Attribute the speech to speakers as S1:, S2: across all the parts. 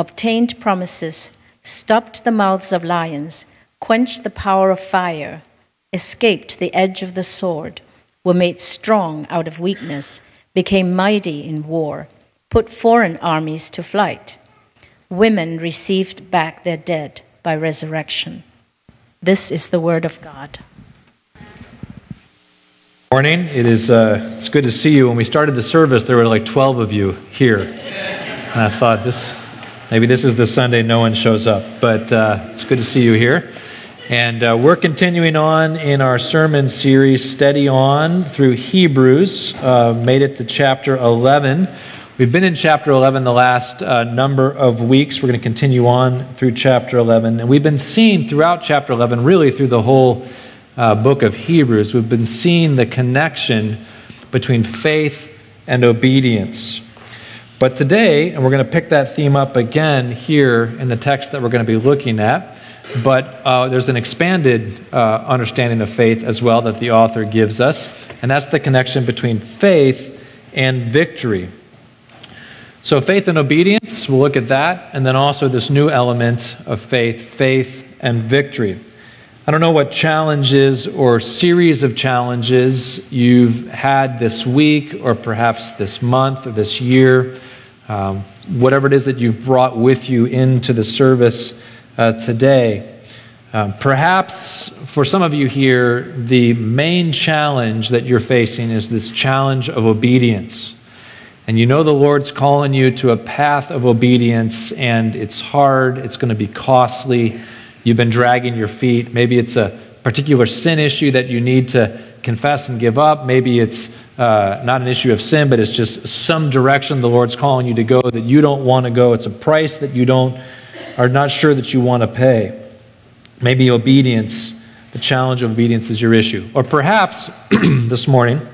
S1: obtained promises, stopped the mouths of lions, quenched the power of fire, escaped the edge of the sword, were made strong out of weakness, became mighty in war, put foreign armies to flight. Women received back their dead by resurrection. This is the word of God.
S2: Morning. It is uh, it's good to see you. When we started the service, there were like 12 of you here. And I thought this Maybe this is the Sunday no one shows up, but uh, it's good to see you here. And uh, we're continuing on in our sermon series, Steady On, through Hebrews. Uh, made it to chapter 11. We've been in chapter 11 the last uh, number of weeks. We're going to continue on through chapter 11. And we've been seeing throughout chapter 11, really through the whole uh, book of Hebrews, we've been seeing the connection between faith and obedience. But today, and we're going to pick that theme up again here in the text that we're going to be looking at, but uh, there's an expanded uh, understanding of faith as well that the author gives us, and that's the connection between faith and victory. So, faith and obedience, we'll look at that, and then also this new element of faith, faith and victory. I don't know what challenges or series of challenges you've had this week, or perhaps this month, or this year um, whatever it is that you've brought with you into the service uh, today. Um, perhaps for some of you here, the main challenge that you're facing is this challenge of obedience. And you know the Lord's calling you to a path of obedience, and it's hard, it's going to be costly. You've been dragging your feet. Maybe it's a particular sin issue that you need to confess and give up. Maybe it's uh, not an issue of sin, but it's just some direction the Lord's calling you to go that you don't want to go. It's a price that you don't are not sure that you want to pay. Maybe obedience, the challenge of obedience is your issue. Or perhaps this morning,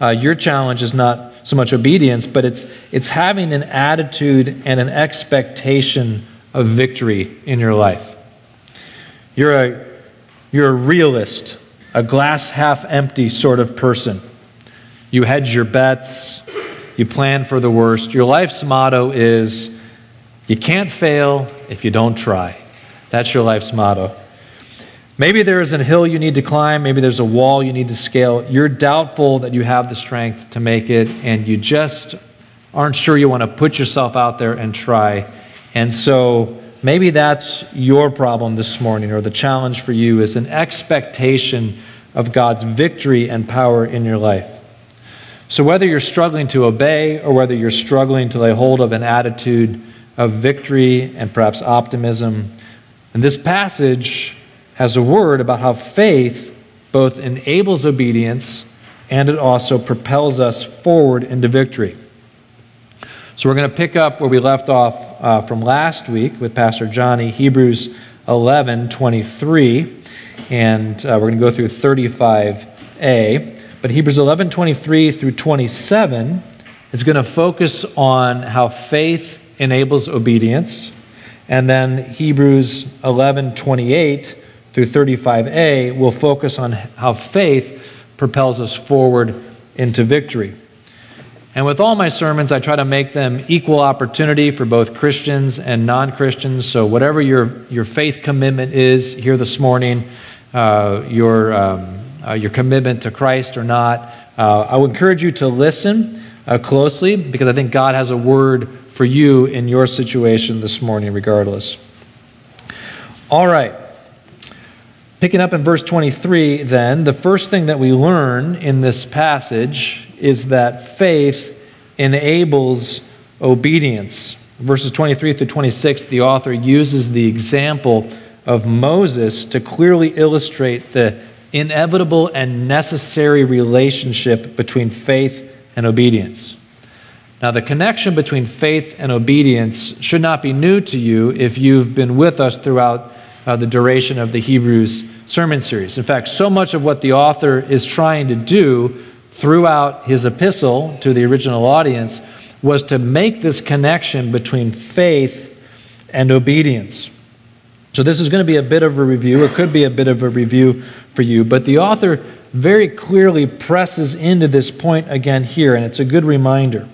S2: uh, your challenge is not so much obedience, but it's, it's having an attitude and an expectation of victory in your life. You're a, you're a realist, a glass half empty sort of person. You hedge your bets. You plan for the worst. Your life's motto is you can't fail if you don't try. That's your life's motto. Maybe there is a hill you need to climb. Maybe there's a wall you need to scale. You're doubtful that you have the strength to make it, and you just aren't sure you want to put yourself out there and try. And so maybe that's your problem this morning, or the challenge for you is an expectation of God's victory and power in your life. So, whether you're struggling to obey or whether you're struggling to lay hold of an attitude of victory and perhaps optimism, and this passage has a word about how faith both enables obedience and it also propels us forward into victory. So, we're going to pick up where we left off uh, from last week with Pastor Johnny, Hebrews 11 23, and uh, we're going to go through 35a. But Hebrews 11 23 through 27 is going to focus on how faith enables obedience. And then Hebrews 11 28 through 35a will focus on how faith propels us forward into victory. And with all my sermons, I try to make them equal opportunity for both Christians and non Christians. So, whatever your, your faith commitment is here this morning, uh, your, um, uh, your commitment to Christ or not, uh, I would encourage you to listen uh, closely because I think God has a word for you in your situation this morning, regardless. All right. Picking up in verse 23, then, the first thing that we learn in this passage is that faith enables obedience. Verses 23 through 26, the author uses the example of Moses to clearly illustrate the inevitable and necessary relationship between faith and obedience. Now, the connection between faith and obedience should not be new to you if you've been with us throughout uh, the duration of the Hebrews sermon series. In fact, so much of what the author is trying to do throughout his epistle to the original audience was to make this connection between faith and obedience. So, this is going to be a bit of a review. It could be a bit of a review for you, but the author very clearly presses into this point again here, and it's a good reminder.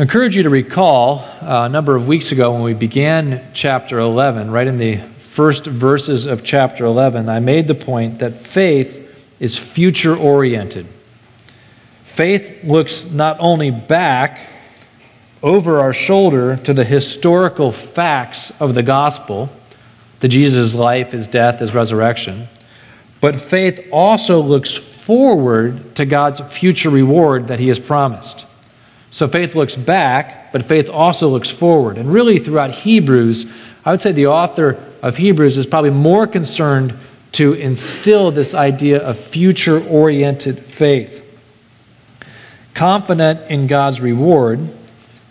S2: I encourage you to recall uh, a number of weeks ago when we began chapter 11, right in the first verses of chapter 11, I made the point that faith is future oriented. Faith looks not only back over our shoulder to the historical facts of the gospel, to Jesus' life, his death, his resurrection, but faith also looks forward to God's future reward that he has promised. So faith looks back, but faith also looks forward. And really, throughout Hebrews, I would say the author of Hebrews is probably more concerned to instill this idea of future oriented faith. Confident in God's reward,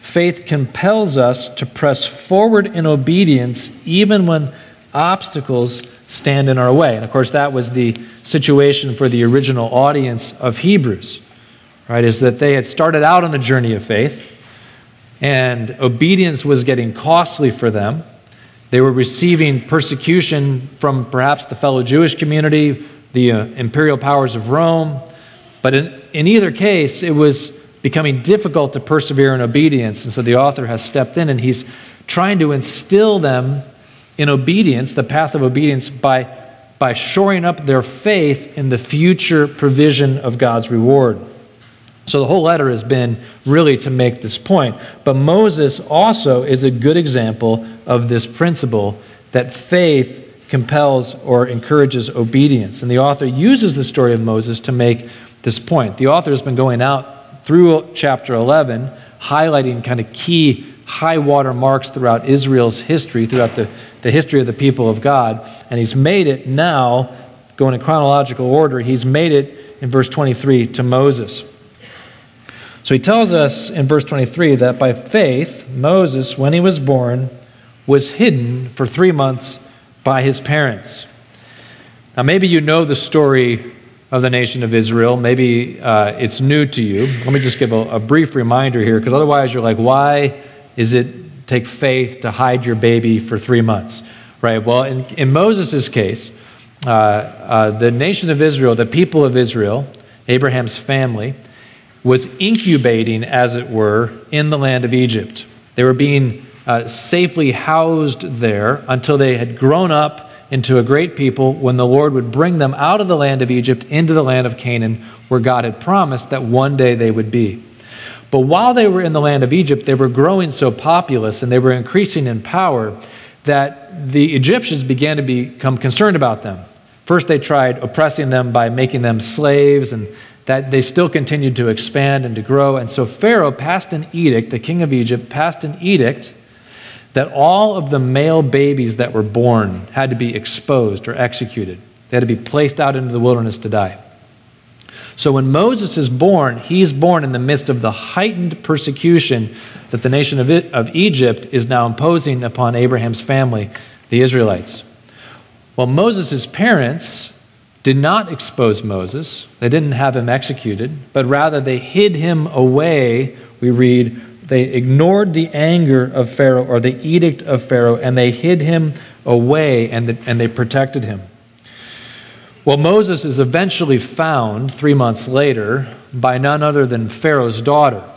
S2: faith compels us to press forward in obedience even when obstacles stand in our way. And of course, that was the situation for the original audience of Hebrews, right? Is that they had started out on the journey of faith, and obedience was getting costly for them. They were receiving persecution from perhaps the fellow Jewish community, the uh, imperial powers of Rome. But in, in either case, it was becoming difficult to persevere in obedience. And so the author has stepped in and he's trying to instill them in obedience, the path of obedience, by, by shoring up their faith in the future provision of God's reward. So the whole letter has been really to make this point. But Moses also is a good example of this principle that faith compels or encourages obedience. And the author uses the story of Moses to make this point. The author has been going out through chapter 11, highlighting kind of key high water marks throughout Israel's history, throughout the, the history of the people of God. And he's made it now, going in chronological order, he's made it in verse 23 to Moses. So he tells us in verse 23 that by faith, Moses, when he was born, was hidden for three months by his parents. Now, maybe you know the story of the nation of Israel. Maybe uh, it's new to you. Let me just give a, a brief reminder here, because otherwise you're like, why is it take faith to hide your baby for three months? Right? Well, in, in Moses' case, uh, uh, the nation of Israel, the people of Israel, Abraham's family, was incubating, as it were, in the land of Egypt. They were being uh, safely housed there until they had grown up into a great people when the Lord would bring them out of the land of Egypt into the land of Canaan, where God had promised that one day they would be. But while they were in the land of Egypt, they were growing so populous and they were increasing in power that the Egyptians began to become concerned about them. First, they tried oppressing them by making them slaves and that they still continued to expand and to grow. And so Pharaoh passed an edict, the king of Egypt passed an edict that all of the male babies that were born had to be exposed or executed. They had to be placed out into the wilderness to die. So when Moses is born, he's born in the midst of the heightened persecution that the nation of, of Egypt is now imposing upon Abraham's family, the Israelites. Well, Moses' parents did not expose Moses. They didn't have him executed, but rather they hid him away, we read, they ignored the anger of Pharaoh or the edict of Pharaoh, and they hid him away and, the, and they protected him. Well, Moses is eventually found three months later by none other than Pharaoh's daughter.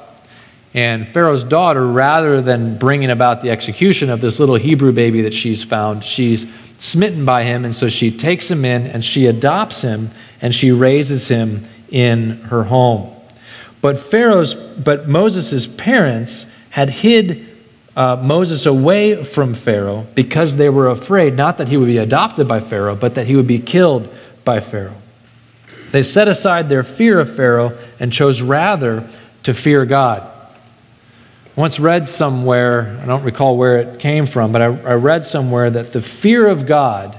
S2: And Pharaoh's daughter, rather than bringing about the execution of this little Hebrew baby that she's found, she's smitten by him. And so she takes him in and she adopts him and she raises him in her home. But Pharaoh's, but Moses' parents had hid uh, Moses away from Pharaoh because they were afraid not that he would be adopted by Pharaoh, but that he would be killed by Pharaoh. They set aside their fear of Pharaoh and chose rather to fear God once read somewhere, I don't recall where it came from, but I, I read somewhere that the fear of God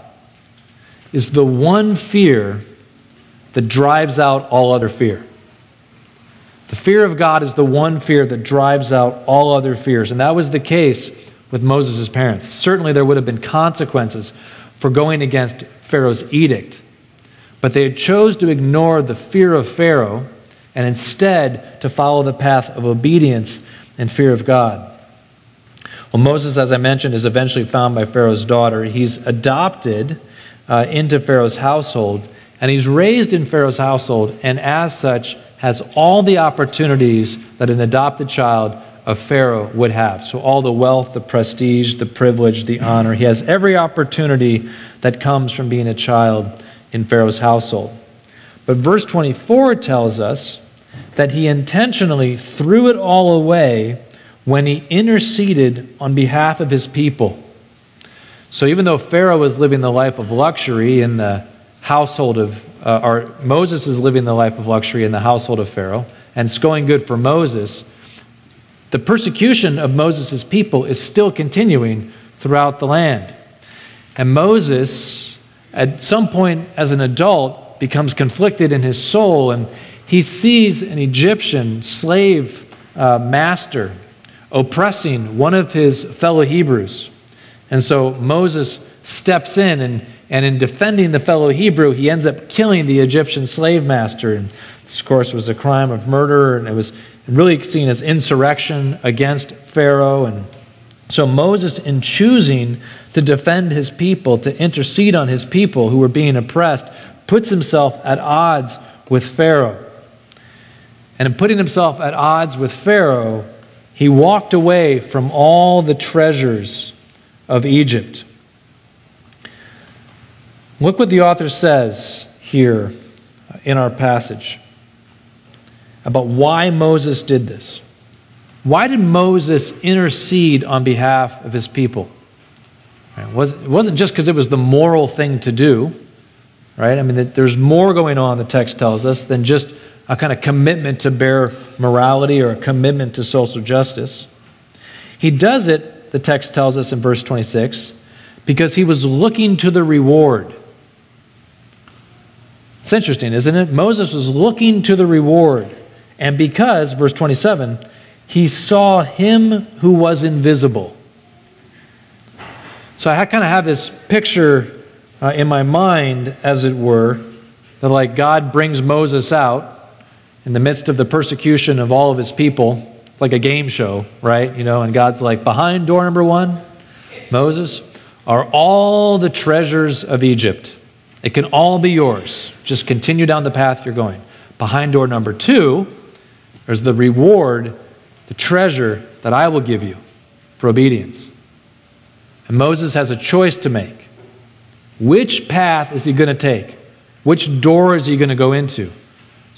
S2: is the one fear that drives out all other fear. The fear of God is the one fear that drives out all other fears. And that was the case with Moses' parents. Certainly, there would have been consequences for going against Pharaoh's edict. But they chose to ignore the fear of Pharaoh and instead to follow the path of obedience and fear of God. Well, Moses, as I mentioned, is eventually found by Pharaoh's daughter. He's adopted uh, into Pharaoh's household, and he's raised in Pharaoh's household, and as such, has all the opportunities that an adopted child of Pharaoh would have. So, all the wealth, the prestige, the privilege, the honor. He has every opportunity that comes from being a child in Pharaoh's household. But verse 24 tells us that he intentionally threw it all away when he interceded on behalf of his people. So even though Pharaoh was living the life of luxury in the household of, uh, or Moses is living the life of luxury in the household of Pharaoh, and it's going good for Moses, the persecution of Moses' people is still continuing throughout the land. And Moses, at some point as an adult, becomes conflicted in his soul and he sees an Egyptian slave uh, master oppressing one of his fellow Hebrews. And so Moses steps in, and, and in defending the fellow Hebrew, he ends up killing the Egyptian slave master. And this, of course, was a crime of murder, and it was really seen as insurrection against Pharaoh. And so Moses, in choosing to defend his people, to intercede on his people who were being oppressed, puts himself at odds with Pharaoh. And in putting himself at odds with Pharaoh, he walked away from all the treasures of Egypt. Look what the author says here in our passage about why Moses did this. Why did Moses intercede on behalf of his people? It wasn't just because it was the moral thing to do, right? I mean, there's more going on, the text tells us, than just a kind of commitment to bare morality or a commitment to social justice. He does it, the text tells us in verse 26, because he was looking to the reward. It's interesting, isn't it? Moses was looking to the reward. And because, verse 27, he saw him who was invisible. So I kind of have this picture uh, in my mind, as it were, that like God brings Moses out in the midst of the persecution of all of his people, like a game show, right? You know, and God's like, behind door number one, Moses, are all the treasures of Egypt. It can all be yours. Just continue down the path you're going. Behind door number two, there's the reward, the treasure that I will give you for obedience. And Moses has a choice to make. Which path is he going to take? Which door is he going to go into?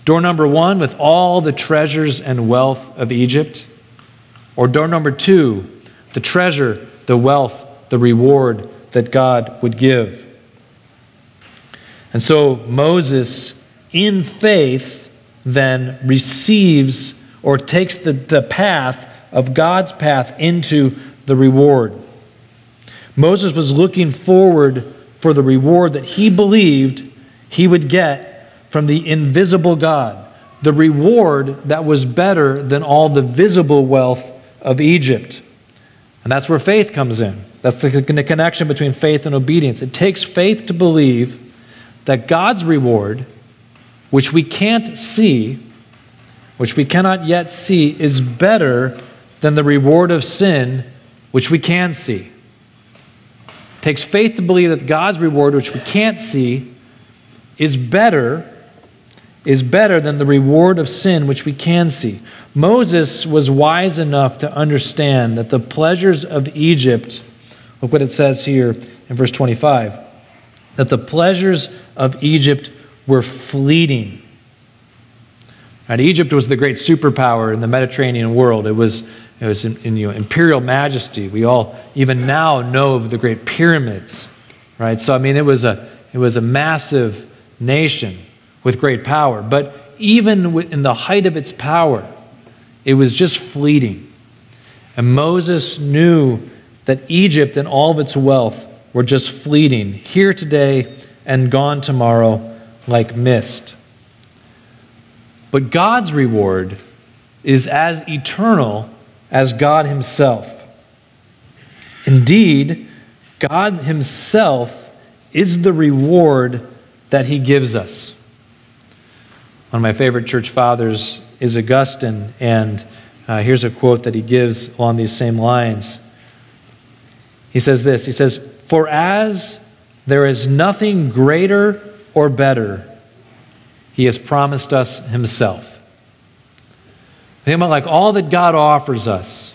S2: Door number one, with all the treasures and wealth of Egypt. Or door number two, the treasure, the wealth, the reward that God would give. And so Moses, in faith, then receives or takes the, the path of God's path into the reward. Moses was looking forward for the reward that he believed he would get from the invisible God, the reward that was better than all the visible wealth of Egypt. And that's where faith comes in. That's the, connection between faith and obedience. It takes faith to believe that God's reward, which we can't see, which we cannot yet see, is better than the reward of sin, which we can see. It takes faith to believe that God's reward, which we can't see, is better is better than the reward of sin which we can see. Moses was wise enough to understand that the pleasures of Egypt, look what it says here in verse 25, that the pleasures of Egypt were fleeting. And Egypt was the great superpower in the Mediterranean world. It was, it was in, in you know, imperial majesty. We all, even now, know of the great pyramids. Right? So, I mean, it was a, it was a massive nation with great power. But even in the height of its power, it was just fleeting. And Moses knew that Egypt and all of its wealth were just fleeting, here today and gone tomorrow like mist. But God's reward is as eternal as God Himself. Indeed, God Himself is the reward that He gives us. One of my favorite church fathers is Augustine, and uh, here's a quote that he gives along these same lines. He says this He says, For as there is nothing greater or better he has promised us himself. Think about like all that God offers us,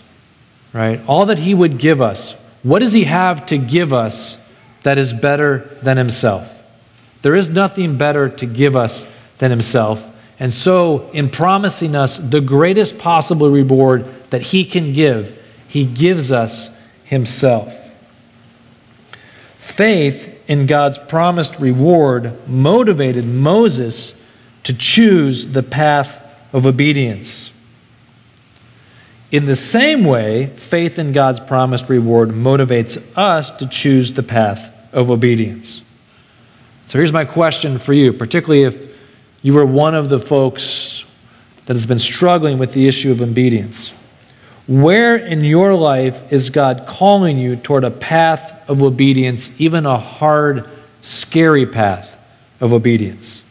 S2: right? All that he would give us. What does he have to give us that is better than himself? There is nothing better to give us than himself. And so, in promising us the greatest possible reward that he can give, he gives us himself. Faith in God's promised reward motivated Moses to choose the path of obedience. In the same way, faith in God's promised reward motivates us to choose the path of obedience. So here's my question for you, particularly if you were one of the folks that has been struggling with the issue of obedience. Where in your life is God calling you toward a path of obedience, even a hard, scary path of obedience?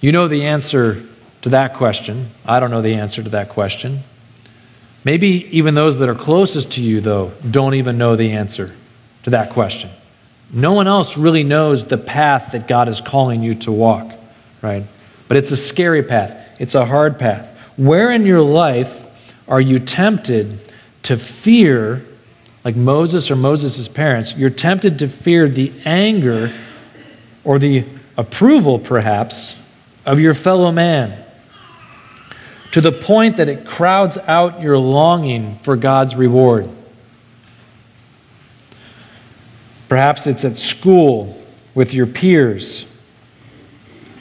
S2: You know the answer to that question. I don't know the answer to that question. Maybe even those that are closest to you, though, don't even know the answer to that question. No one else really knows the path that God is calling you to walk, right? But it's a scary path, it's a hard path. Where in your life are you tempted to fear, like Moses or Moses' parents, you're tempted to fear the anger or the approval, perhaps, of your fellow man to the point that it crowds out your longing for God's reward. Perhaps it's at school with your peers,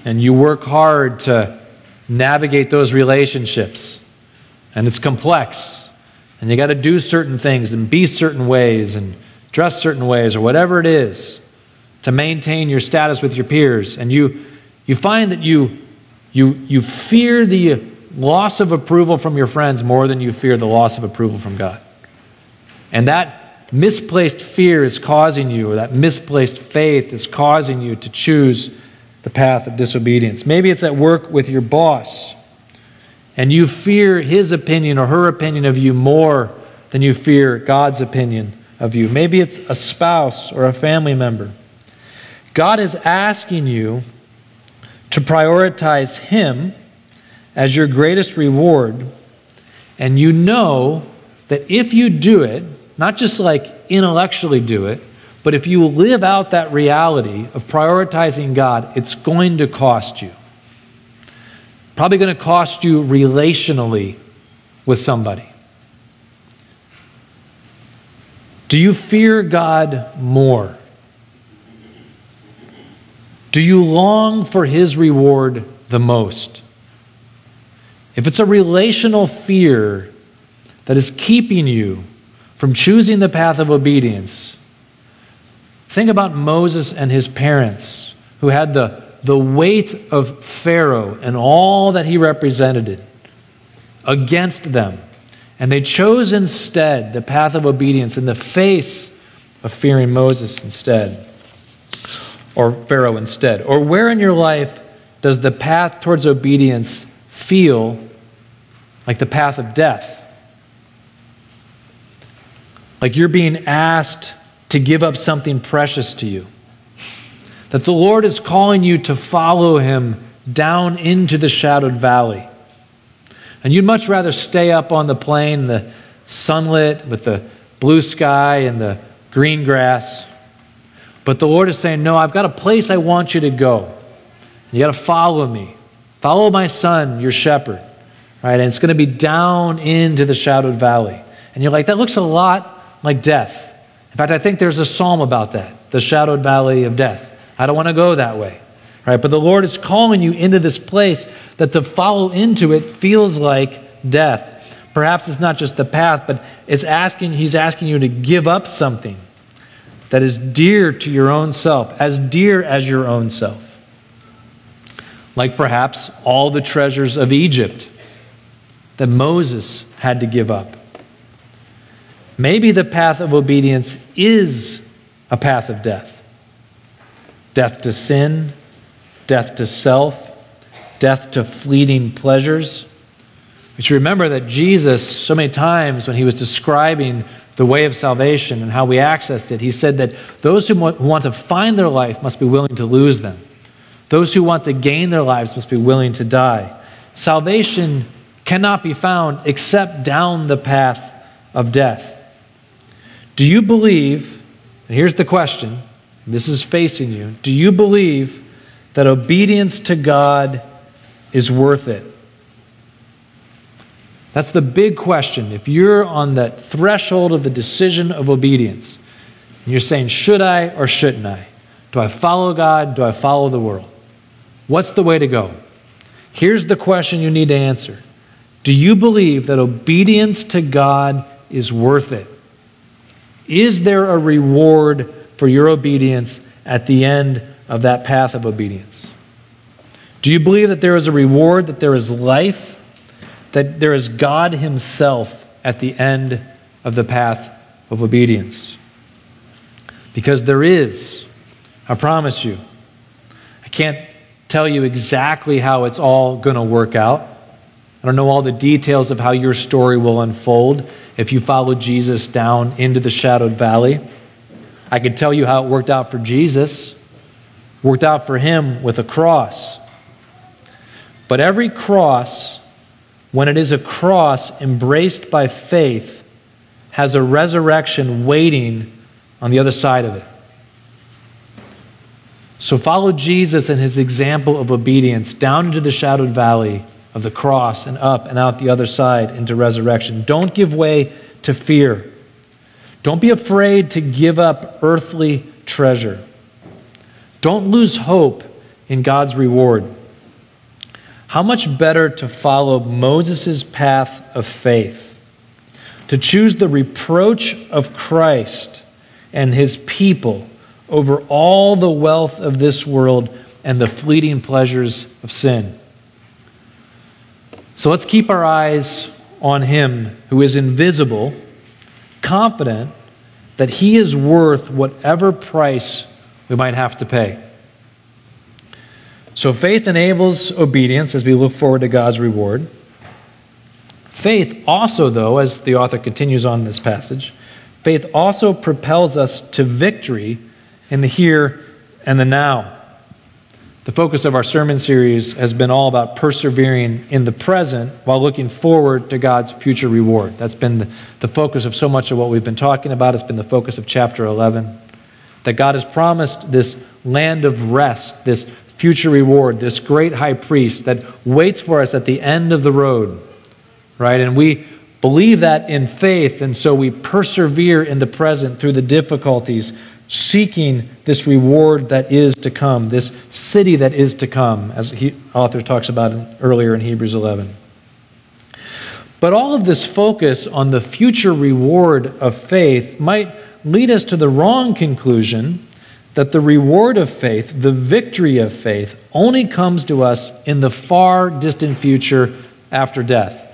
S2: and you work hard to navigate those relationships, and it's complex, and you got to do certain things and be certain ways and dress certain ways or whatever it is to maintain your status with your peers, and you you find that you, you, you fear the loss of approval from your friends more than you fear the loss of approval from God. And that misplaced fear is causing you, or that misplaced faith is causing you to choose the path of disobedience. Maybe it's at work with your boss, and you fear his opinion or her opinion of you more than you fear God's opinion of you. Maybe it's a spouse or a family member. God is asking you to prioritize Him as your greatest reward, and you know that if you do it, not just like intellectually do it, but if you live out that reality of prioritizing God, it's going to cost you. Probably going to cost you relationally with somebody. Do you fear God more? Do you long for his reward the most? If it's a relational fear that is keeping you from choosing the path of obedience, think about Moses and his parents who had the, the weight of Pharaoh and all that he represented against them. And they chose instead the path of obedience in the face of fearing Moses instead or Pharaoh instead? Or where in your life does the path towards obedience feel like the path of death? like you're being asked to give up something precious to you. That the Lord is calling you to follow Him down into the shadowed valley. And you'd much rather stay up on the plain, the sunlit, with the blue sky and the green grass. But the Lord is saying, No, I've got a place I want you to go. You got to follow me. Follow my son, your shepherd. Right? And it's going to be down into the shadowed valley. And you're like, that looks a lot like death. In fact, I think there's a psalm about that, the shadowed valley of death. I don't want to go that way. Right? But the Lord is calling you into this place that to follow into it feels like death. Perhaps it's not just the path, but it's asking, he's asking you to give up something that is dear to your own self, as dear as your own self. Like perhaps all the treasures of Egypt that Moses had to give up. Maybe the path of obedience is a path of death death to sin, death to self, death to fleeting pleasures. We should remember that Jesus, so many times when he was describing the way of salvation and how we accessed it, he said that those who want to find their life must be willing to lose them. Those who want to gain their lives must be willing to die. Salvation cannot be found except down the path of death. Do you believe, and here's the question, this is facing you, do you believe that obedience to God is worth it? That's the big question. If you're on that threshold of the decision of obedience, and you're saying, should I or shouldn't I? Do I follow God? Do I follow the world? What's the way to go? Here's the question you need to answer Do you believe that obedience to God is worth it? Is there a reward for your obedience at the end of that path of obedience? Do you believe that there is a reward, that there is life, that there is God Himself at the end of the path of obedience? Because there is, I promise you. I can't tell you exactly how it's all going to work out. I don't know all the details of how your story will unfold if you follow Jesus down into the shadowed valley. I could tell you how it worked out for Jesus, worked out for him with a cross. But every cross, when it is a cross embraced by faith, has a resurrection waiting on the other side of it. So follow Jesus and his example of obedience down into the shadowed valley of the cross and up and out the other side into resurrection. Don't give way to fear. Don't be afraid to give up earthly treasure. Don't lose hope in God's reward. How much better to follow Moses' path of faith, to choose the reproach of Christ and his people over all the wealth of this world and the fleeting pleasures of sin. So let's keep our eyes on him who is invisible, confident that he is worth whatever price we might have to pay. So faith enables obedience as we look forward to God's reward. Faith also, though, as the author continues on in this passage, faith also propels us to victory in the here and the now. The focus of our sermon series has been all about persevering in the present while looking forward to God's future reward. That's been the, the, focus of so much of what we've been talking about. It's been the focus of chapter 11. That God has promised this land of rest, this future reward, this great high priest that waits for us at the end of the road, right? And we believe that in faith, and so we persevere in the present through the difficulties seeking this reward that is to come, this city that is to come, as the author talks about earlier in Hebrews 11. But all of this focus on the future reward of faith might lead us to the wrong conclusion that the reward of faith, the victory of faith, only comes to us in the far distant future after death.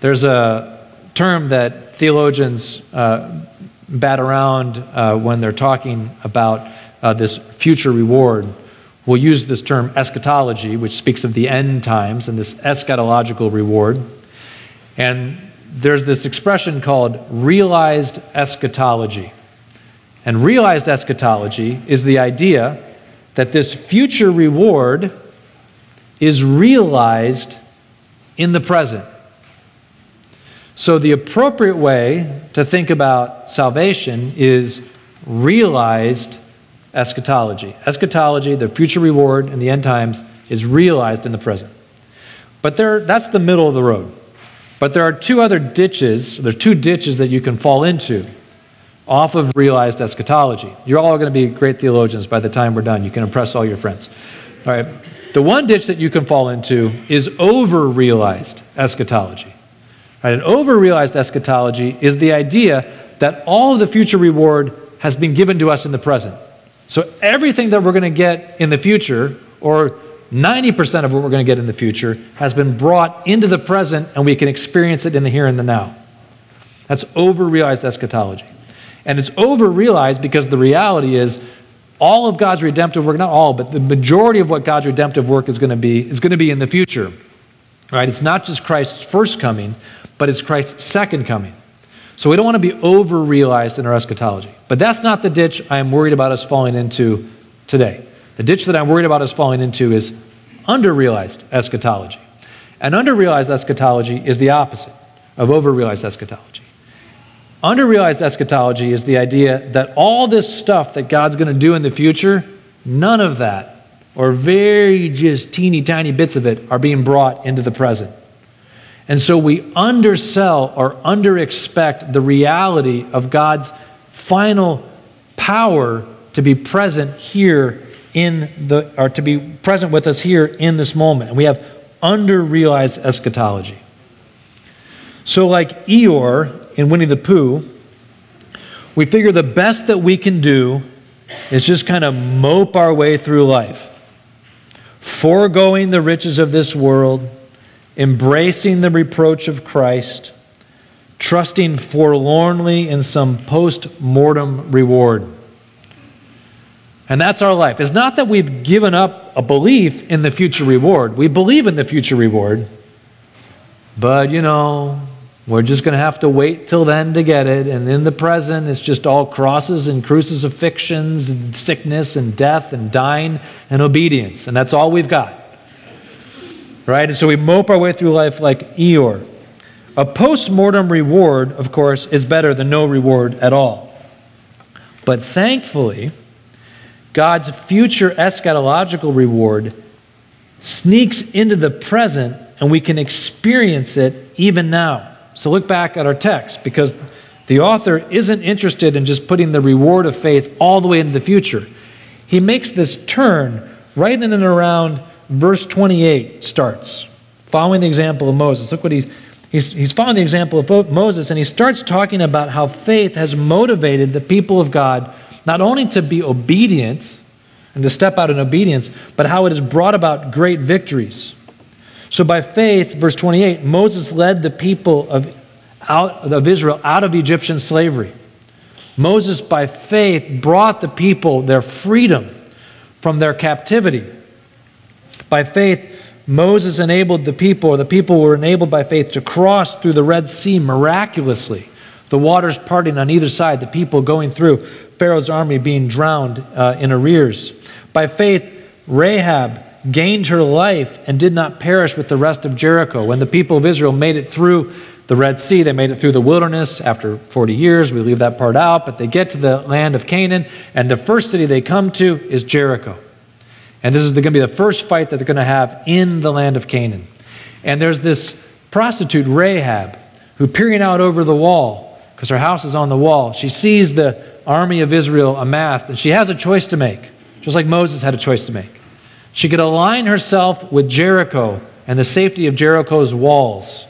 S2: There's a term that theologians uh, bat around uh, when they're talking about uh, this future reward. We'll use this term eschatology, which speaks of the end times and this eschatological reward. And there's this expression called realized eschatology. And realized eschatology is the idea that this future reward is realized in the present. So, the appropriate way to think about salvation is realized eschatology. Eschatology, the future reward in the end times, is realized in the present. But there, that's the middle of the road. But there are two other ditches, there are two ditches that you can fall into off of realized eschatology. You're all going to be great theologians by the time we're done. You can impress all your friends. All right. The one ditch that you can fall into is over realized eschatology. Right? An over realized eschatology is the idea that all of the future reward has been given to us in the present. So everything that we're going to get in the future, or 90% of what we're going to get in the future, has been brought into the present and we can experience it in the here and the now. That's over realized eschatology. And it's over realized because the reality is all of God's redemptive work, not all, but the majority of what God's redemptive work is going to be is going to be in the future. Right? It's not just Christ's first coming, but it's Christ's second coming. So we don't want to be over realized in our eschatology. But that's not the ditch I am worried about us falling into today. The ditch that I'm worried about us falling into is under realized eschatology. And under realized eschatology is the opposite of over realized eschatology. Underrealized eschatology is the idea that all this stuff that God's going to do in the future, none of that, or very just teeny tiny bits of it, are being brought into the present. And so we undersell or underexpect the reality of God's final power to be present here in the, or to be present with us here in this moment. And we have underrealized eschatology. So, like Eeyore in Winnie the Pooh, we figure the best that we can do is just kind of mope our way through life, foregoing the riches of this world, embracing the reproach of Christ, trusting forlornly in some post mortem reward. And that's our life. It's not that we've given up a belief in the future reward. We believe in the future reward. But, you know, we're just going to have to wait till then to get it. And in the present, it's just all crosses and crucifixions and sickness and death and dying and obedience. And that's all we've got. Right? And so we mope our way through life like Eeyore. A post mortem reward, of course, is better than no reward at all. But thankfully, God's future eschatological reward sneaks into the present and we can experience it even now. So look back at our text because the author isn't interested in just putting the reward of faith all the way into the future. He makes this turn right in and around verse 28 starts, following the example of Moses. Look what he's, he's, he's following the example of Moses, and he starts talking about how faith has motivated the people of God not only to be obedient and to step out in obedience, but how it has brought about great victories. So by faith, verse 28, Moses led the people of, out, of Israel out of Egyptian slavery. Moses, by faith, brought the people their freedom from their captivity. By faith, Moses enabled the people, or the people were enabled by faith to cross through the Red Sea miraculously. The waters parting on either side, the people going through, Pharaoh's army being drowned uh, in arrears. By faith, Rahab gained her life and did not perish with the rest of Jericho. When the people of Israel made it through the Red Sea, they made it through the wilderness after 40 years. We leave that part out, but they get to the land of Canaan, and the first city they come to is Jericho. And this is going to be the first fight that they're going to have in the land of Canaan. And there's this prostitute, Rahab, who peering out over the wall, because her house is on the wall, she sees the army of Israel amassed, and she has a choice to make, just like Moses had a choice to make. She could align herself with Jericho and the safety of Jericho's walls,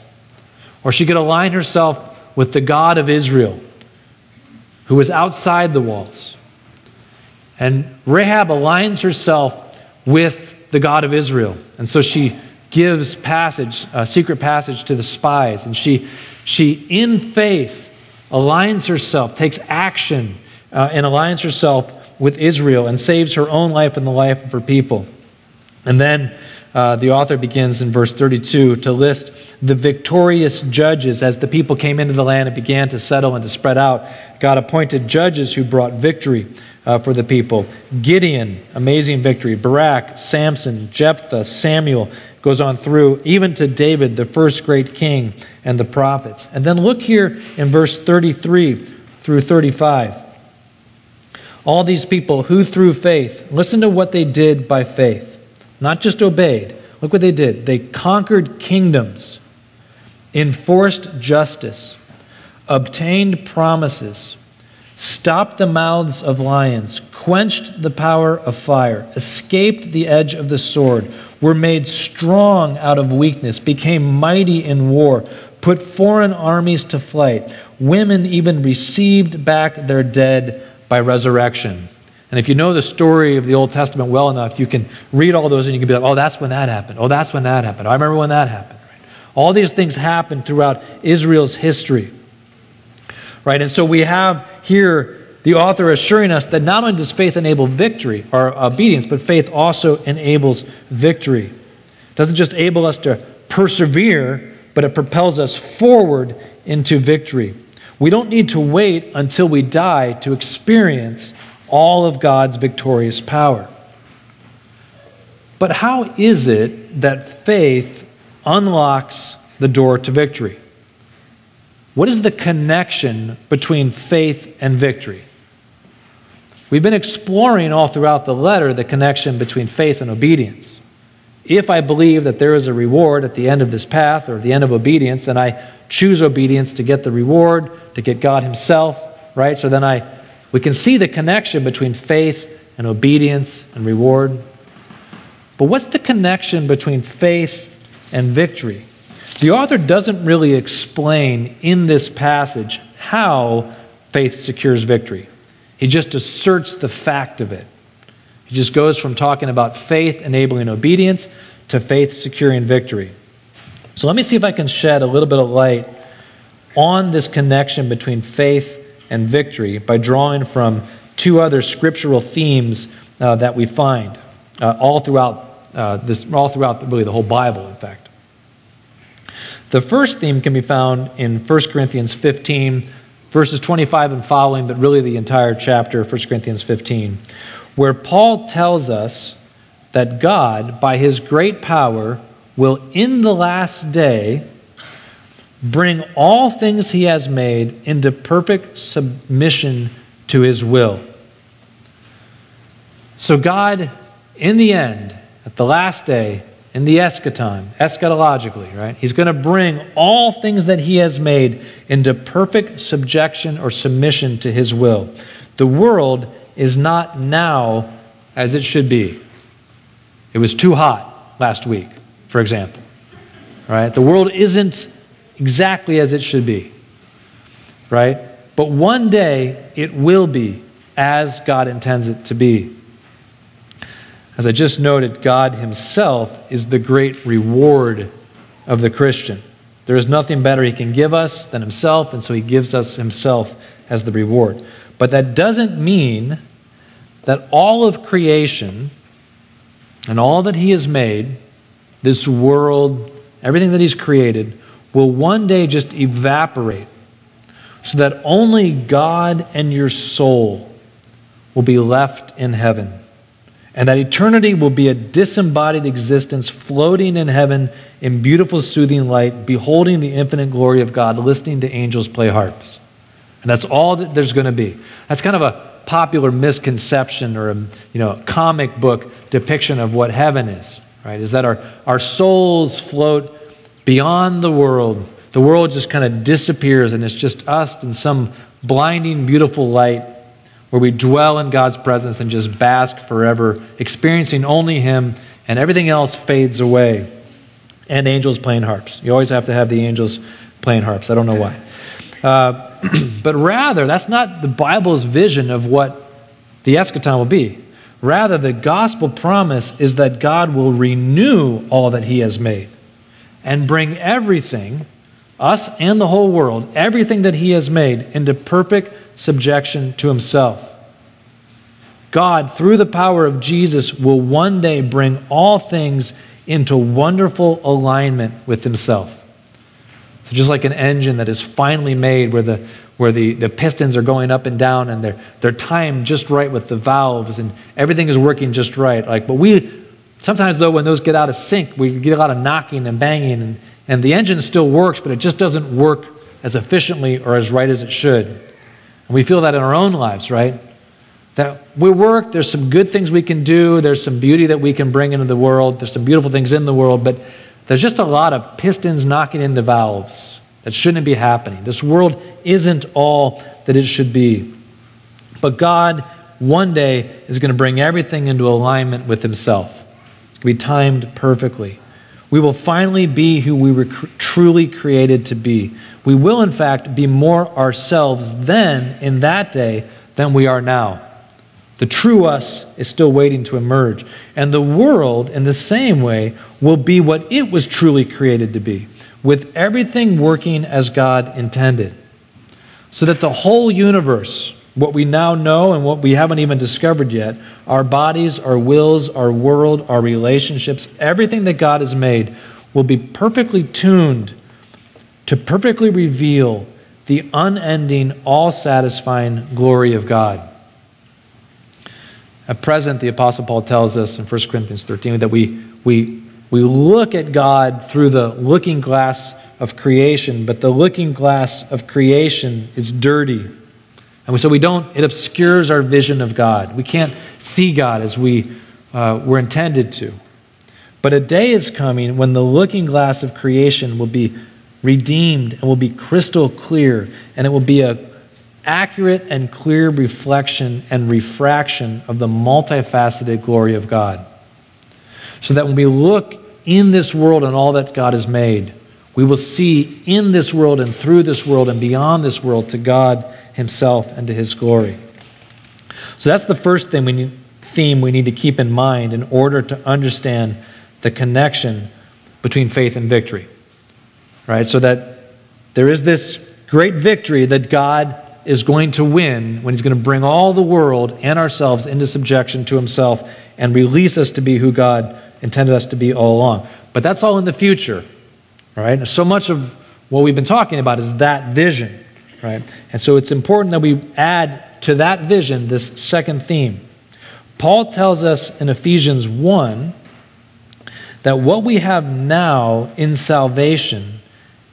S2: or she could align herself with the God of Israel, who is outside the walls. And Rahab aligns herself with the God of Israel. And so she gives passage, a secret passage to the spies. And she, she in faith, aligns herself, takes action, uh, and aligns herself with Israel and saves her own life and the life of her people. And then uh, the author begins in verse 32 to list the victorious judges as the people came into the land and began to settle and to spread out. God appointed judges who brought victory uh, for the people. Gideon, amazing victory. Barak, Samson, Jephthah, Samuel, goes on through, even to David, the first great king, and the prophets. And then look here in verse 33 through 35. All these people who through faith, listen to what they did by faith not just obeyed. Look what they did. They conquered kingdoms, enforced justice, obtained promises, stopped the mouths of lions, quenched the power of fire, escaped the edge of the sword, were made strong out of weakness, became mighty in war, put foreign armies to flight. Women even received back their dead by resurrection. And if you know the story of the Old Testament well enough, you can read all those and you can be like, oh, that's when that happened. Oh, that's when that happened. I remember when that happened. Right? All these things happened throughout Israel's history. Right? And so we have here the author assuring us that not only does faith enable victory or obedience, but faith also enables victory. It doesn't just enable us to persevere, but it propels us forward into victory. We don't need to wait until we die to experience all of God's victorious power. But how is it that faith unlocks the door to victory? What is the connection between faith and victory? We've been exploring all throughout the letter the connection between faith and obedience. If I believe that there is a reward at the end of this path or the end of obedience, then I choose obedience to get the reward, to get God Himself, right? So then I we can see the connection between faith and obedience and reward. But what's the connection between faith and victory? The author doesn't really explain in this passage how faith secures victory. He just asserts the fact of it. He just goes from talking about faith enabling obedience to faith securing victory. So let me see if I can shed a little bit of light on this connection between faith and victory by drawing from two other scriptural themes uh, that we find uh, all throughout uh, this, all throughout really the whole Bible, in fact. The first theme can be found in 1 Corinthians 15, verses 25 and following, but really the entire chapter, 1 Corinthians 15, where Paul tells us that God, by his great power, will in the last day bring all things he has made into perfect submission to his will. So, God, in the end, at the last day, in the eschaton, eschatologically, right? He's going to bring all things that he has made into perfect subjection or submission to his will. The world is not now as it should be. It was too hot last week, for example. Right? The world isn't exactly as it should be. Right? But one day it will be as God intends it to be. As I just noted, God Himself is the great reward of the Christian. There is nothing better He can give us than Himself, and so He gives us Himself as the reward. But that doesn't mean that all of creation and all that He has made, this world, everything that He's created, will one day just evaporate so that only God and your soul will be left in heaven. And that eternity will be a disembodied existence floating in heaven in beautiful, soothing light, beholding the infinite glory of God, listening to angels play harps. And that's all that there's going to be. That's kind of a popular misconception or a you know, comic book depiction of what heaven is, right? Is that our, our souls float beyond the world. The world just kind of disappears, and it's just us in some blinding, beautiful light where we dwell in God's presence and just bask forever, experiencing only Him, and everything else fades away. And angels playing harps. You always have to have the angels playing harps. I don't know why. Uh, but rather, that's not the Bible's vision of what the eschaton will be. Rather, the gospel promise is that God will renew all that He has made and bring everything, us and the whole world, everything that He has made, into perfect subjection to Himself. God, through the power of Jesus, will one day bring all things into wonderful alignment with Himself. So, just like an engine that is finally made where the, where the, the pistons are going up and down and they're, they're timed just right with the valves and everything is working just right. Like, but we, sometimes though, when those get out of sync, we get a lot of knocking and banging and, and the engine still works, but it just doesn't work as efficiently or as right as it should. We feel that in our own lives, right? That we work, there's some good things we can do, there's some beauty that we can bring into the world, there's some beautiful things in the world, but there's just a lot of pistons knocking into valves that shouldn't be happening. This world isn't all that it should be. But God, one day, is going to bring everything into alignment with Himself. It's going to be timed perfectly. We will finally be who we were cr- truly created to be. We will, in fact, be more ourselves then, in that day, than we are now. The true us is still waiting to emerge. And the world, in the same way, will be what it was truly created to be, with everything working as God intended. So that the whole universe, what we now know and what we haven't even discovered yet, our bodies, our wills, our world, our relationships, everything that God has made will be perfectly tuned to perfectly reveal the unending, all satisfying glory of God. At present, the Apostle Paul tells us in 1 Corinthians 13 that we, we, we look at God through the looking glass of creation, but the looking glass of creation is dirty. And so we don't, it obscures our vision of God. We can't see God as we uh, were intended to. But a day is coming when the looking glass of creation will be redeemed and will be crystal clear, and it will be a accurate and clear reflection and refraction of the multifaceted glory of God. So that when we look in this world and all that God has made, we will see in this world and through this world and beyond this world to God Himself and to His glory. So that's the first thing we need, theme we need to keep in mind in order to understand the connection between faith and victory. Right? So that there is this great victory that God is going to win when he's going to bring all the world and ourselves into subjection to himself and release us to be who God intended us to be all along. But that's all in the future, right? So much of what we've been talking about is that vision, right? And so it's important that we add to that vision this second theme. Paul tells us in Ephesians 1 that what we have now in salvation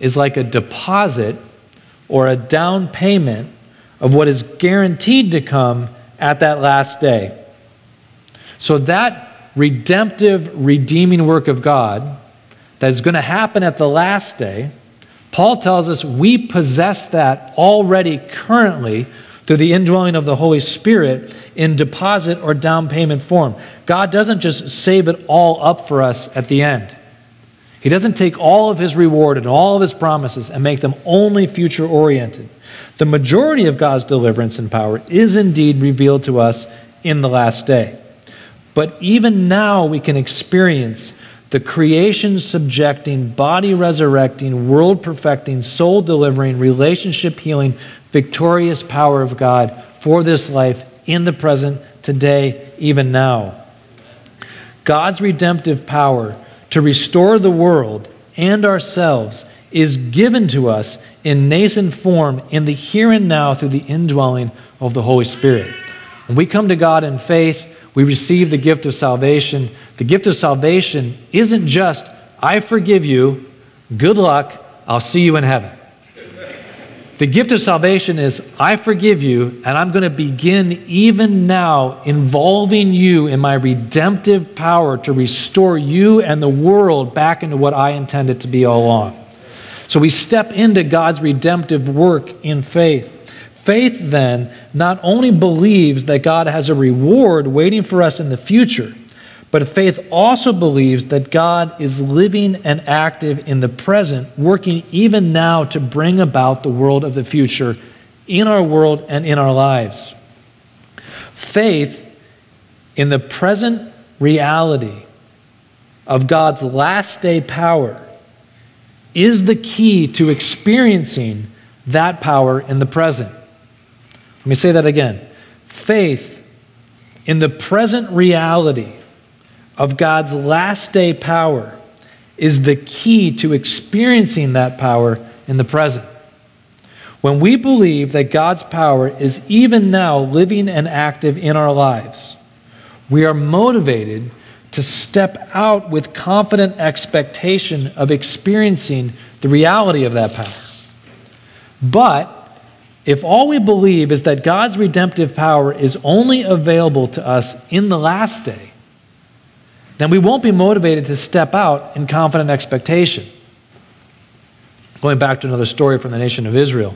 S2: is like a deposit or a down payment of what is guaranteed to come at that last day. So, that redemptive, redeeming work of God that is going to happen at the last day, Paul tells us we possess that already currently through the indwelling of the Holy Spirit in deposit or down payment form. God doesn't just save it all up for us at the end. He doesn't take all of his reward and all of his promises and make them only future oriented. The majority of God's deliverance and power is indeed revealed to us in the last day. But even now, we can experience the creation subjecting, body resurrecting, world perfecting, soul delivering, relationship healing, victorious power of God for this life in the present, today, even now. God's redemptive power to restore the world and ourselves is given to us in nascent form in the here and now through the indwelling of the Holy Spirit. When we come to God in faith, we receive the gift of salvation. The gift of salvation isn't just, I forgive you, good luck, I'll see you in heaven. The gift of salvation is, I forgive you, and I'm going to begin even now involving you in my redemptive power to restore you and the world back into what I intended to be all along. So we step into God's redemptive work in faith. Faith, then, not only believes that God has a reward waiting for us in the future, but faith also believes that God is living and active in the present, working even now to bring about the world of the future in our world and in our lives. Faith in the present reality of God's last day power is the key to experiencing that power in the present. Let me say that again. Faith in the present reality of God's last day power is the key to experiencing that power in the present. When we believe that God's power is even now living and active in our lives, we are motivated to step out with confident expectation of experiencing the reality of that power. But if all we believe is that God's redemptive power is only available to us in the last day, then we won't be motivated to step out in confident expectation. Going back to another story from the nation of Israel.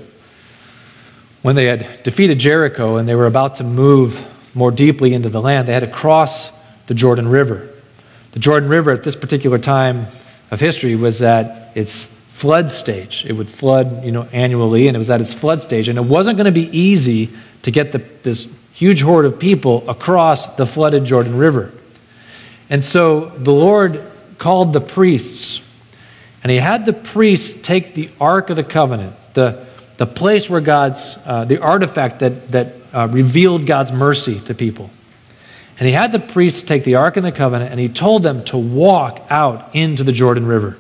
S2: When they had defeated Jericho and they were about to move more deeply into the land, they had to cross the Jordan River. The Jordan River at this particular time of history was at its flood stage. It would flood, you know, annually, and it was at its flood stage. And it wasn't going to be easy to get the, this huge horde of people across the flooded Jordan River. And so the Lord called the priests, and he had the priests take the Ark of the Covenant, the, the place where God's, uh, the artifact that, that uh, revealed God's mercy to people. And he had the priests take the Ark of the Covenant and he told them to walk out into the Jordan River.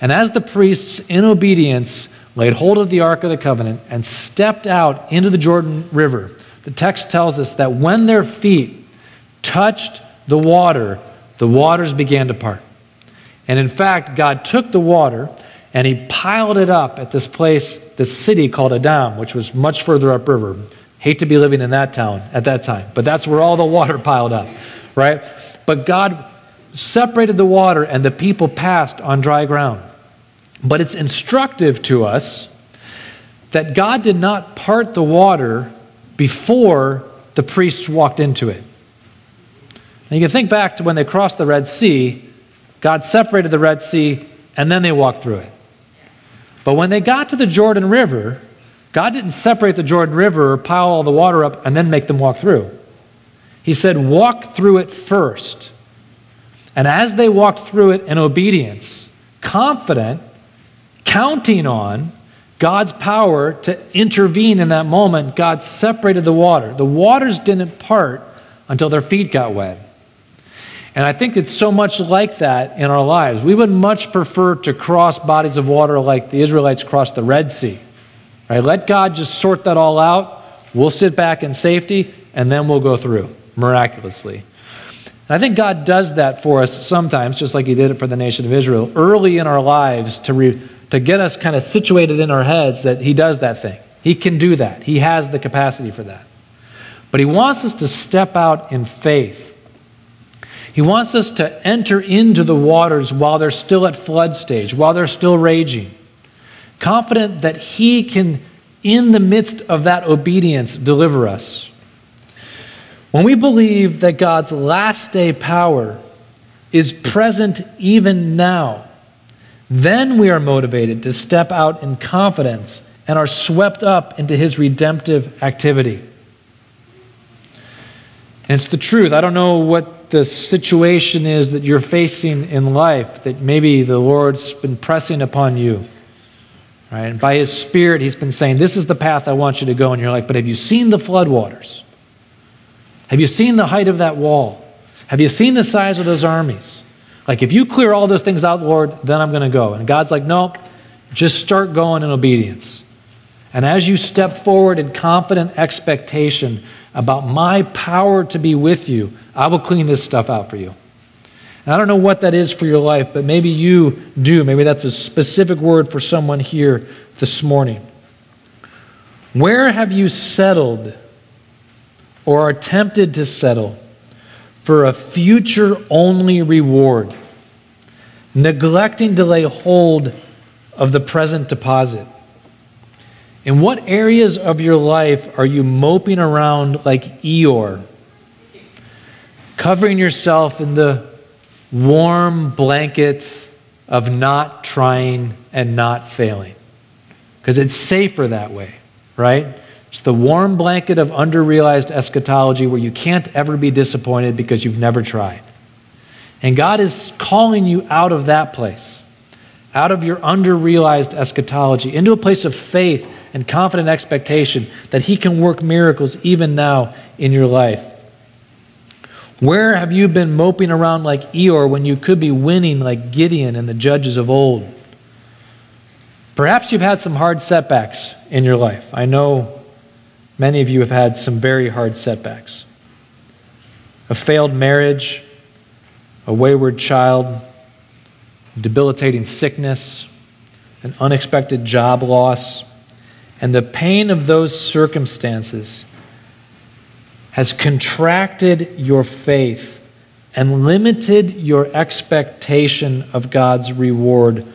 S2: And as the priests, in obedience, laid hold of the Ark of the Covenant and stepped out into the Jordan River, the text tells us that when their feet touched the water, the waters began to part. And in fact, God took the water and he piled it up at this place, this city called Adam, which was much further upriver. Hate to be living in that town at that time, but that's where all the water piled up, right? But God separated the water and the people passed on dry ground. But it's instructive to us that God did not part the water before the priests walked into it. And you can think back to when they crossed the Red Sea, God separated the Red Sea and then they walked through it. But when they got to the Jordan River, God didn't separate the Jordan River or pile all the water up and then make them walk through. He said, Walk through it first. And as they walked through it in obedience, confident, counting on God's power to intervene in that moment, God separated the water. The waters didn't part until their feet got wet. And I think it's so much like that in our lives. We would much prefer to cross bodies of water like the Israelites crossed the Red Sea. Right? Let God just sort that all out. We'll sit back in safety, and then we'll go through miraculously. And I think God does that for us sometimes, just like He did it for the nation of Israel, early in our lives to, re, to get us kind of situated in our heads that He does that thing. He can do that, He has the capacity for that. But He wants us to step out in faith. He wants us to enter into the waters while they're still at flood stage, while they're still raging confident that He can, in the midst of that obedience, deliver us. When we believe that God's last day power is present even now, then we are motivated to step out in confidence and are swept up into His redemptive activity. And it's the truth. I don't know what the situation is that you're facing in life that maybe the Lord's been pressing upon you. Right? And by his spirit, he's been saying, This is the path I want you to go. And you're like, But have you seen the floodwaters? Have you seen the height of that wall? Have you seen the size of those armies? Like, if you clear all those things out, Lord, then I'm going to go. And God's like, No, just start going in obedience. And as you step forward in confident expectation about my power to be with you, I will clean this stuff out for you. And I don't know what that is for your life, but maybe you do. Maybe that's a specific word for someone here this morning. Where have you settled or are tempted to settle for a future only reward, neglecting to lay hold of the present deposit? In what areas of your life are you moping around like Eeyore, covering yourself in the warm blanket of not trying and not failing. Because it's safer that way, right? It's the warm blanket of underrealized eschatology where you can't ever be disappointed because you've never tried. And God is calling you out of that place, out of your underrealized eschatology, into a place of faith and confident expectation that He can work miracles even now in your life. Where have you been moping around like Eeyore when you could be winning like Gideon and the judges of old? Perhaps you've had some hard setbacks in your life. I know many of you have had some very hard setbacks a failed marriage, a wayward child, debilitating sickness, an unexpected job loss. And the pain of those circumstances has contracted your faith and limited your expectation of God's reward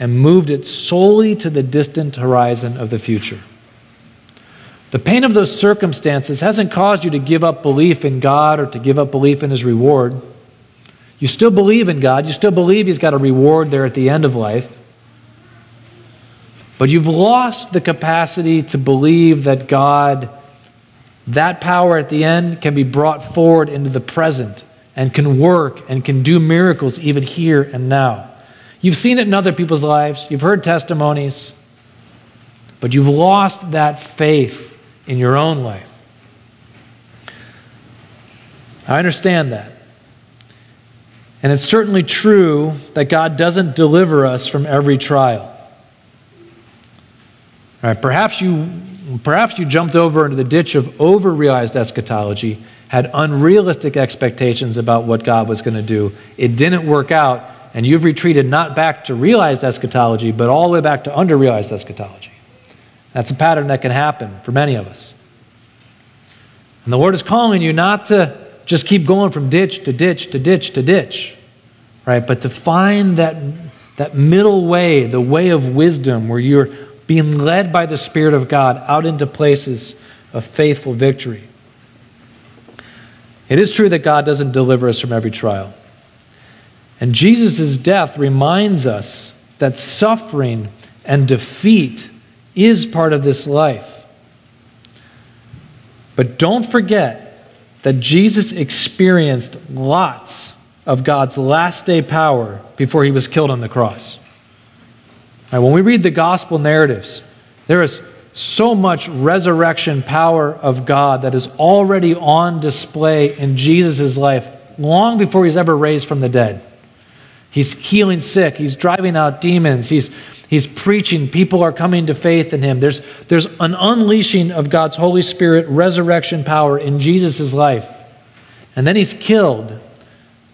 S2: and moved it solely to the distant horizon of the future. The pain of those circumstances hasn't caused you to give up belief in God or to give up belief in His reward. You still believe in God, you still believe He's got a reward there at the end of life. But you've lost the capacity to believe that God that power at the end can be brought forward into the present and can work and can do miracles even here and now. You've seen it in other people's lives, you've heard testimonies, but you've lost that faith in your own life. I understand that. And it's certainly true that God doesn't deliver us from every trial. Right, perhaps you perhaps you jumped over into the ditch of overrealized eschatology, had unrealistic expectations about what God was going to do. It didn't work out, and you've retreated not back to realized eschatology, but all the way back to underrealized eschatology. That's a pattern that can happen for many of us. And the Lord is calling you not to just keep going from ditch to ditch to ditch to ditch, right? But to find that, that middle way, the way of wisdom, where you're being led by the Spirit of God out into places of faithful victory. It is true that God doesn't deliver us from every trial. And Jesus' death reminds us that suffering and defeat is part of this life. But don't forget that Jesus experienced lots of God's last day power before he was killed on the cross. Right, when we read the gospel narratives, there is so much resurrection power of God that is already on display in Jesus' life long before he's ever raised from the dead. He's healing sick, he's driving out demons, he's, he's preaching, people are coming to faith in him. There's, there's an unleashing of God's Holy Spirit resurrection power in Jesus' life. And then he's killed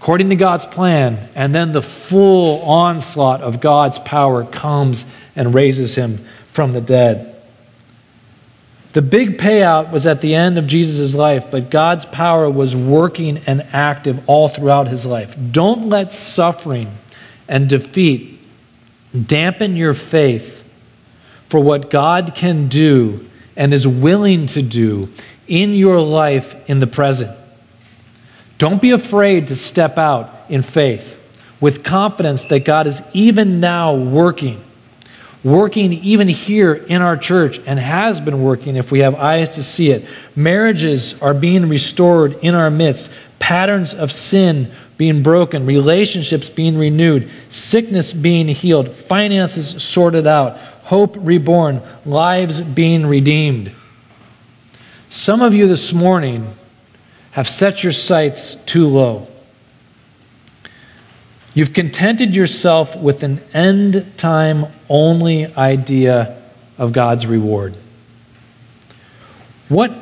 S2: according to God's plan, and then the full onslaught of God's power comes and raises him from the dead. The big payout was at the end of Jesus' life, but God's power was working and active all throughout his life. Don't let suffering and defeat dampen your faith for what God can do and is willing to do in your life in the present. Don't be afraid to step out in faith with confidence that God is even now working, working even here in our church, and has been working if we have eyes to see it. Marriages are being restored in our midst, patterns of sin being broken, relationships being renewed, sickness being healed, finances sorted out, hope reborn, lives being redeemed. Some of you this morning have set your sights too low. You've contented yourself with an end time only idea of God's reward. What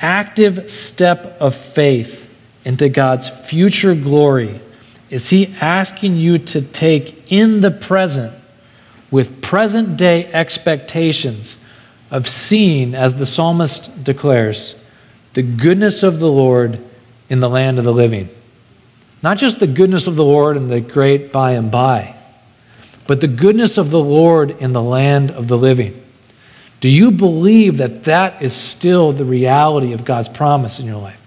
S2: active step of faith into God's future glory is He asking you to take in the present with present day expectations of seeing, as the psalmist declares, the goodness of the Lord in the land of the living. Not just the goodness of the Lord in the great by and by, but the goodness of the Lord in the land of the living. Do you believe that that is still the reality of God's promise in your life?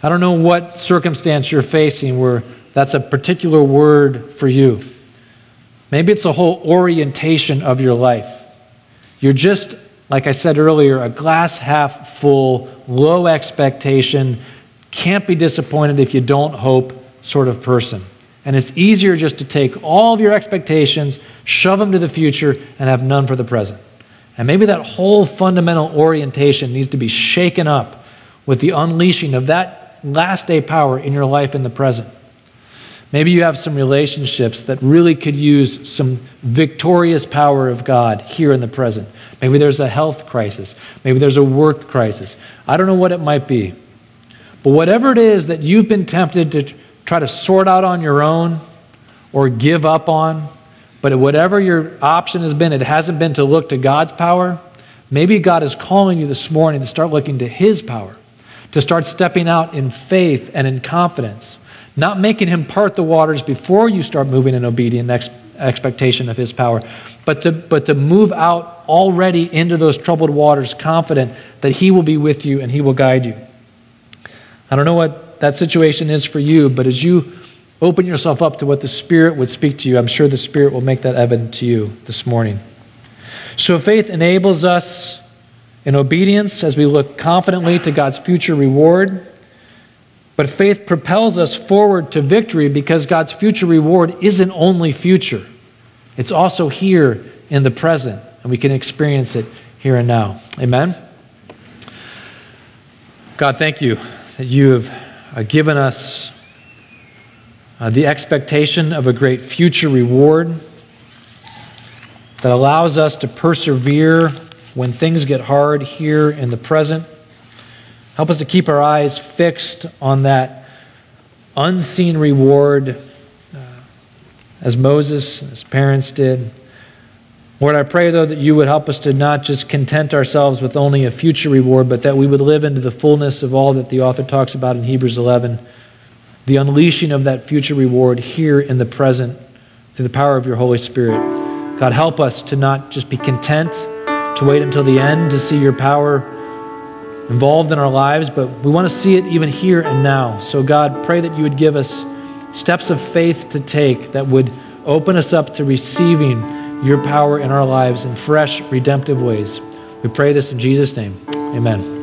S2: I don't know what circumstance you're facing where that's a particular word for you. Maybe it's a whole orientation of your life. You're just like I said earlier, a glass half full, low expectation, can't be disappointed if you don't hope sort of person. And it's easier just to take all of your expectations, shove them to the future, and have none for the present. And maybe that whole fundamental orientation needs to be shaken up with the unleashing of that last day power in your life in the present. Maybe you have some relationships that really could use some victorious power of God here in the present. Maybe there's a health crisis. Maybe there's a work crisis. I don't know what it might be. But whatever it is that you've been tempted to try to sort out on your own or give up on, but whatever your option has been, it hasn't been to look to God's power. Maybe God is calling you this morning to start looking to His power, to start stepping out in faith and in confidence not making him part the waters before you start moving in obedient ex- expectation of his power, but to, but to move out already into those troubled waters, confident that he will be with you and he will guide you. I don't know what that situation is for you, but as you open yourself up to what the Spirit would speak to you, I'm sure the Spirit will make that evident to you this morning. So faith enables us in obedience as we look confidently to God's future reward. But faith propels us forward to victory because God's future reward isn't only future, it's also here in the present, and we can experience it here and now. Amen? God, thank you that you have uh, given us uh, the expectation of a great future reward that allows us to persevere when things get hard here in the present. Help us to keep our eyes fixed on that unseen reward uh, as Moses, and his parents did. Lord, I pray, though, that you would help us to not just content ourselves with only a future reward, but that we would live into the fullness of all that the author talks about in Hebrews 11 the unleashing of that future reward here in the present through the power of your Holy Spirit. God, help us to not just be content to wait until the end to see your power involved in our lives, but we want to see it even here and now. So, God, pray that you would give us steps of faith to take that would open us up to receiving your power in our lives in fresh, redemptive ways. We pray this in Jesus' name. Amen.